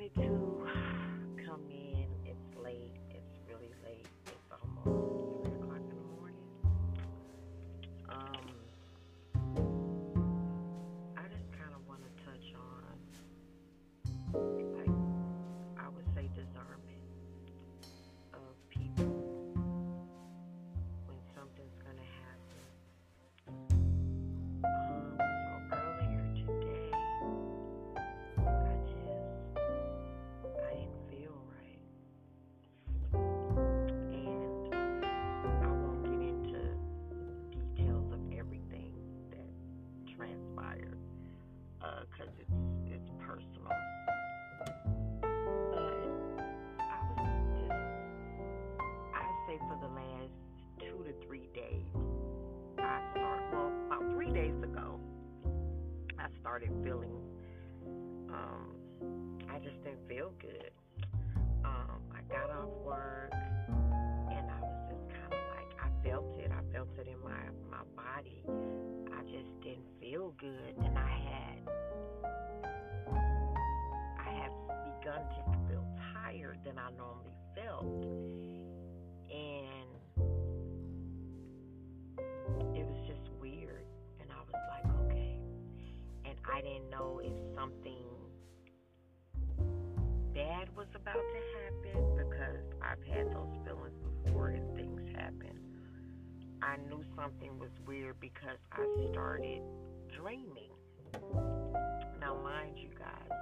wanted to uh, 'cause it's it's personal. But I was just I say for the last two to three days, I start well about three days ago, I started feeling um I just didn't feel good. Um, I got off work and I was just kind of like I felt it. I felt it in my my body. I just didn't feel good, and I had I had begun to feel tired than I normally felt, and it was just weird. And I was like, okay, and I didn't know if something bad was about to happen because I've had those feelings before and things happen. I knew something was weird because I started dreaming. Now, mind you guys,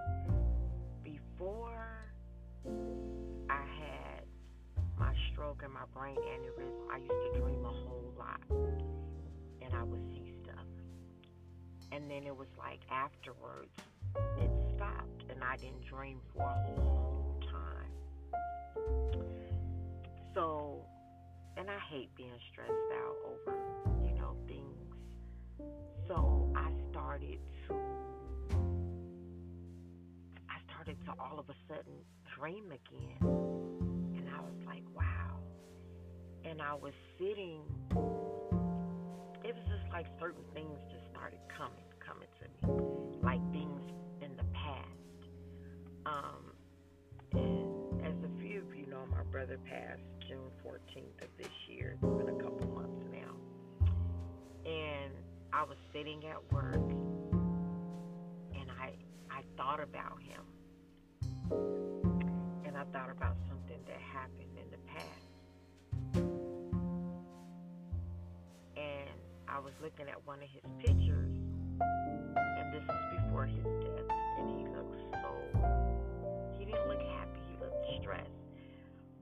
before I had my stroke and my brain aneurysm, I used to dream a whole lot and I would see stuff. And then it was like afterwards, it stopped and I didn't dream for a long time. So, and I hate being stressed out over, you know, things. So I started to, I started to all of a sudden dream again. And I was like, wow. And I was sitting, it was just like certain things just started coming, coming to me. Like things in the past. Um, and as a few of you know, my brother passed June 14th of this year. It's been a couple months now. And I was sitting at work and I I thought about him. And I thought about something that happened in the past. And I was looking at one of his pictures and this is before his death and he looked so he didn't look happy, he looked stressed.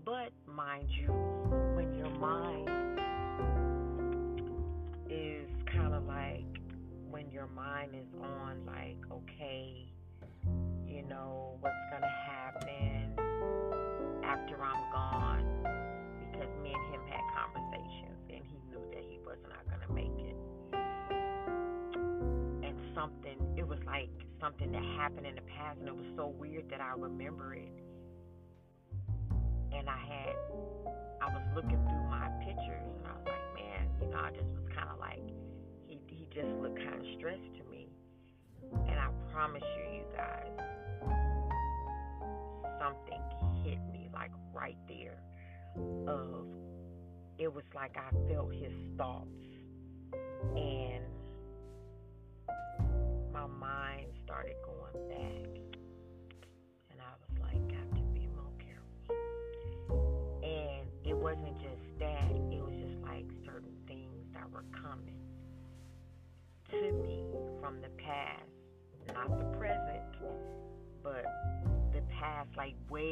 But mind you, when your mind is kind of like when your mind is on like okay, you know what's gonna happen after I'm gone because me and him had conversations and he knew that he was not gonna make it. And something it was like something that happened in the past and it was so weird that I remember it and I had stressed to me, and I promise you, you guys, something hit me like right there. Of it was like I felt his thoughts, and my mind started going back,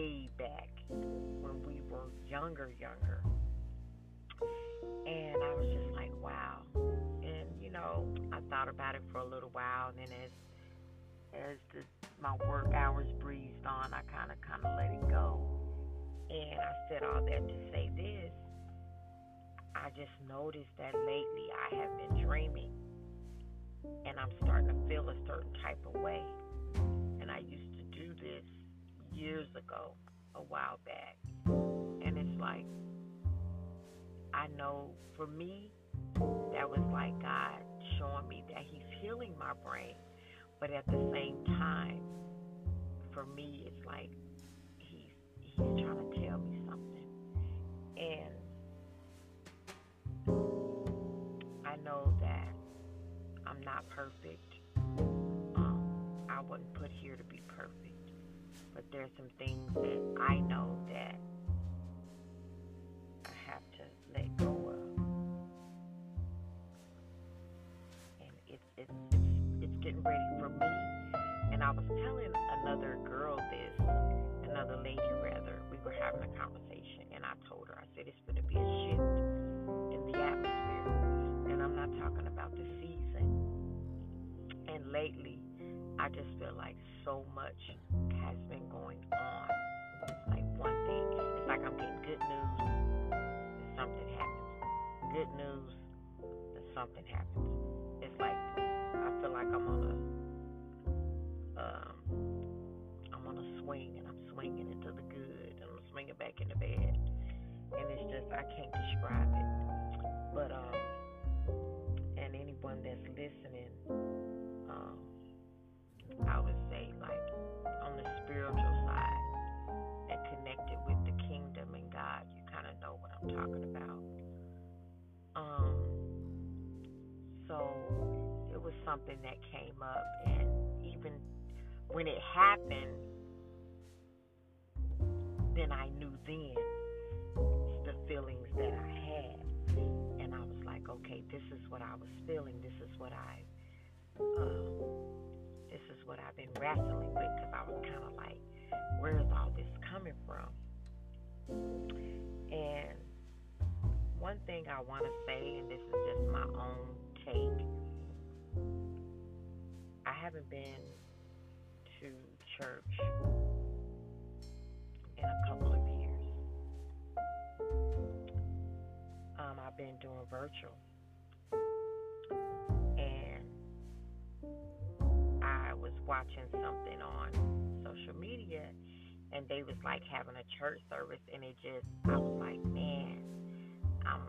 way back when we were younger, younger. And I was just like, wow. And you know, I thought about it for a little while, and then as as the, my work hours breezed on, I kind of kind of let it go. And I said all that to say this. I just noticed that lately I have been dreaming and I'm starting to feel a certain type of way. And I used to do this years ago, a while back. And it's like, I know for me, that was like God showing me that He's healing my brain. But at the same time, for me, it's like he's he's trying to tell me something, and I know that I'm not perfect. Um, I wasn't put here to be perfect, but there's some things that I know that I have to let go of, and it's it's it's, it's getting ready for me. And I was telling another girl this, another lady rather. We were having a conversation, and I told her, I said it's going to be a shift in the atmosphere, and I'm not talking about the season. And lately, I just feel like so much has been going on. It's like one thing. It's like I'm getting good news, and something happens. Good news, and something happens. It's like I feel like I'm on a um, I'm on a swing and I'm swinging into the good and I'm swinging back into bad. And it's just, I can't describe it. But, um, I'm talking about. Um, so it was something that came up, and even when it happened, then I knew then the feelings that I had. And I was like, okay, this is what I was feeling. This is what I, um, this is what I've been wrestling with because I was kind of like, where is all this coming from? And one thing I want to say, and this is just my own take, I haven't been to church in a couple of years. Um, I've been doing virtual. And I was watching something on social media and they was like having a church service and it just I was like, man, I'm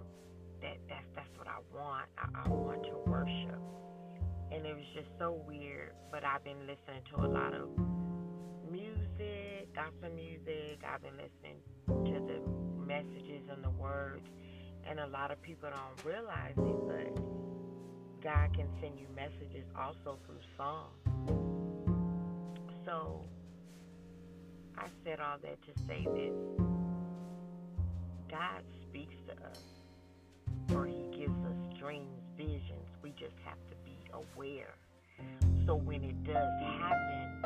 that that's that's what I want. I, I want to worship and it was just so weird. But I've been listening to a lot of music, gospel music. I've been listening to the messages and the words, and a lot of people don't realize it, but God can send you messages also through song. So I said all that to say this. God to us, or He gives us dreams, visions. We just have to be aware. So when it does happen,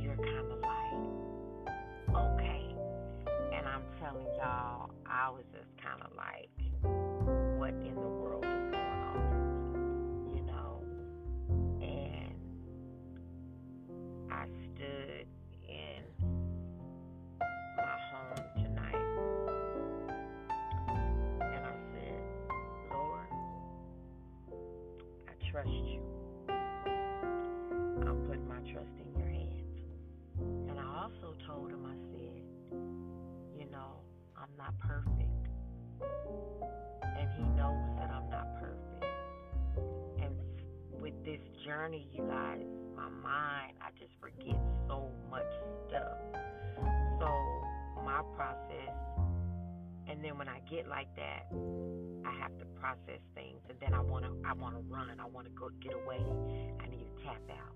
you're kind of like, okay. And I'm telling y'all, I was just kind of like, what in the world is I trust in your hands. And I also told him, I said, you know, I'm not perfect. And he knows that I'm not perfect. And with this journey, you guys, my mind, I just forget so much stuff. So my process, and then when I get like that, I have to process things, and then I wanna, I wanna run, I wanna go get away, I need to tap out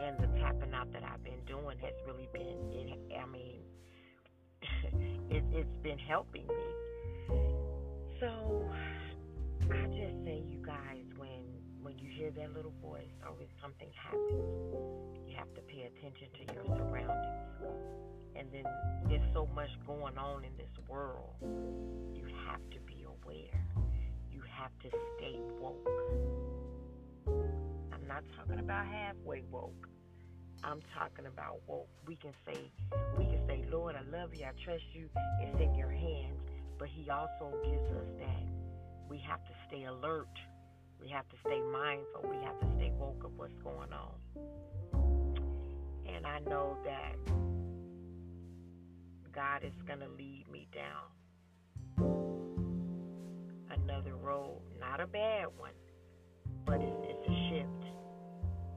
and the tapping out that I've been doing has really been, it, I mean, it, it's been helping me. Hear that little voice when something happens, you have to pay attention to your surroundings. And then there's so much going on in this world. You have to be aware. You have to stay woke I'm not talking about halfway woke. I'm talking about woke. We can say, we can say, Lord, I love you, I trust you. It's in your hands. But He also gives us that we have to stay alert. We have to stay mindful. We have to stay woke of what's going on. And I know that God is going to lead me down another road, not a bad one, but it's, it's a shift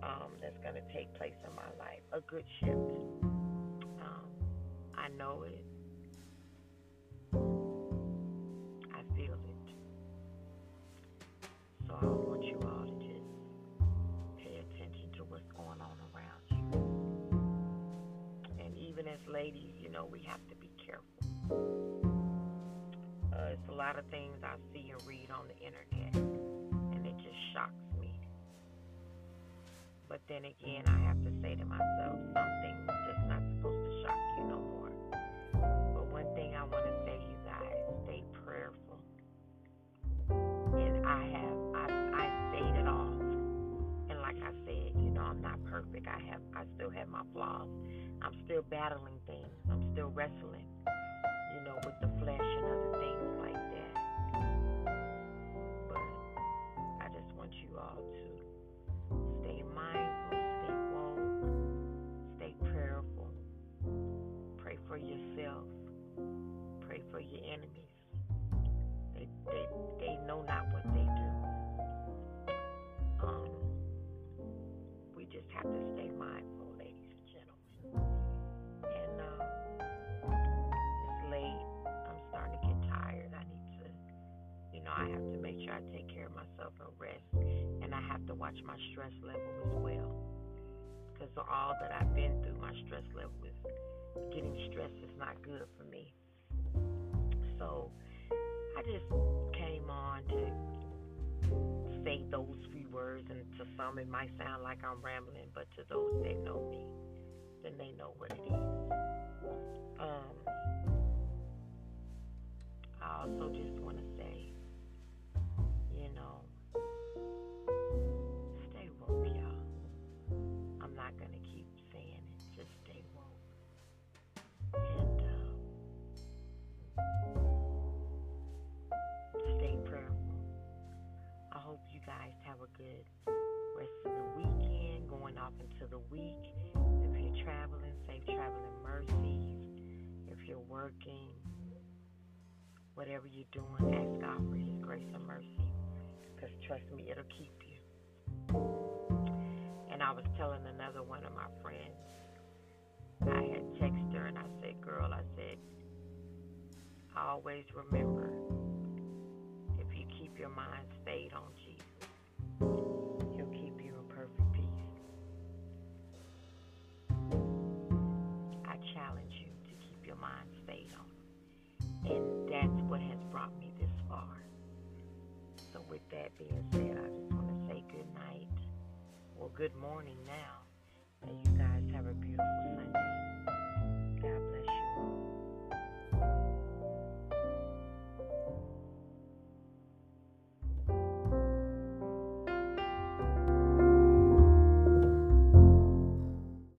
um, that's going to take place in my life. A good shift. I know it. Ladies, you know, we have to be careful. Uh, it's a lot of things I see and read on the internet, and it just shocks me. But then again, I have to say to myself, some things just not supposed to shock you no more. But one thing I want to say, you guys, stay prayerful. And I have, I have, I still have my flaws. I'm still battling things. I'm still wrestling, you know, with the flesh and other things like that. But I just want you all to stay mindful, stay woke, stay prayerful. Pray for yourself. Pray for your enemies. They they they know not what they do. Have to watch my stress level as well. Because all that I've been through, my stress level is getting stressed is not good for me. So I just came on to say those few words, and to some it might sound like I'm rambling, but to those that know me, then they know what it is. Um, I also just want to say, good rest of the weekend, going off into the week. If you're traveling, safe traveling mercies. If you're working, whatever you're doing, ask God for His grace and mercy. Because trust me, it'll keep you. And I was telling another one of my friends, I had texted her and I said, Girl, I said, I always remember if you keep your mind stayed on Jesus, And that's what has brought me this far. So, with that being said, I just want to say good night Well, good morning now. And you guys have a beautiful Sunday.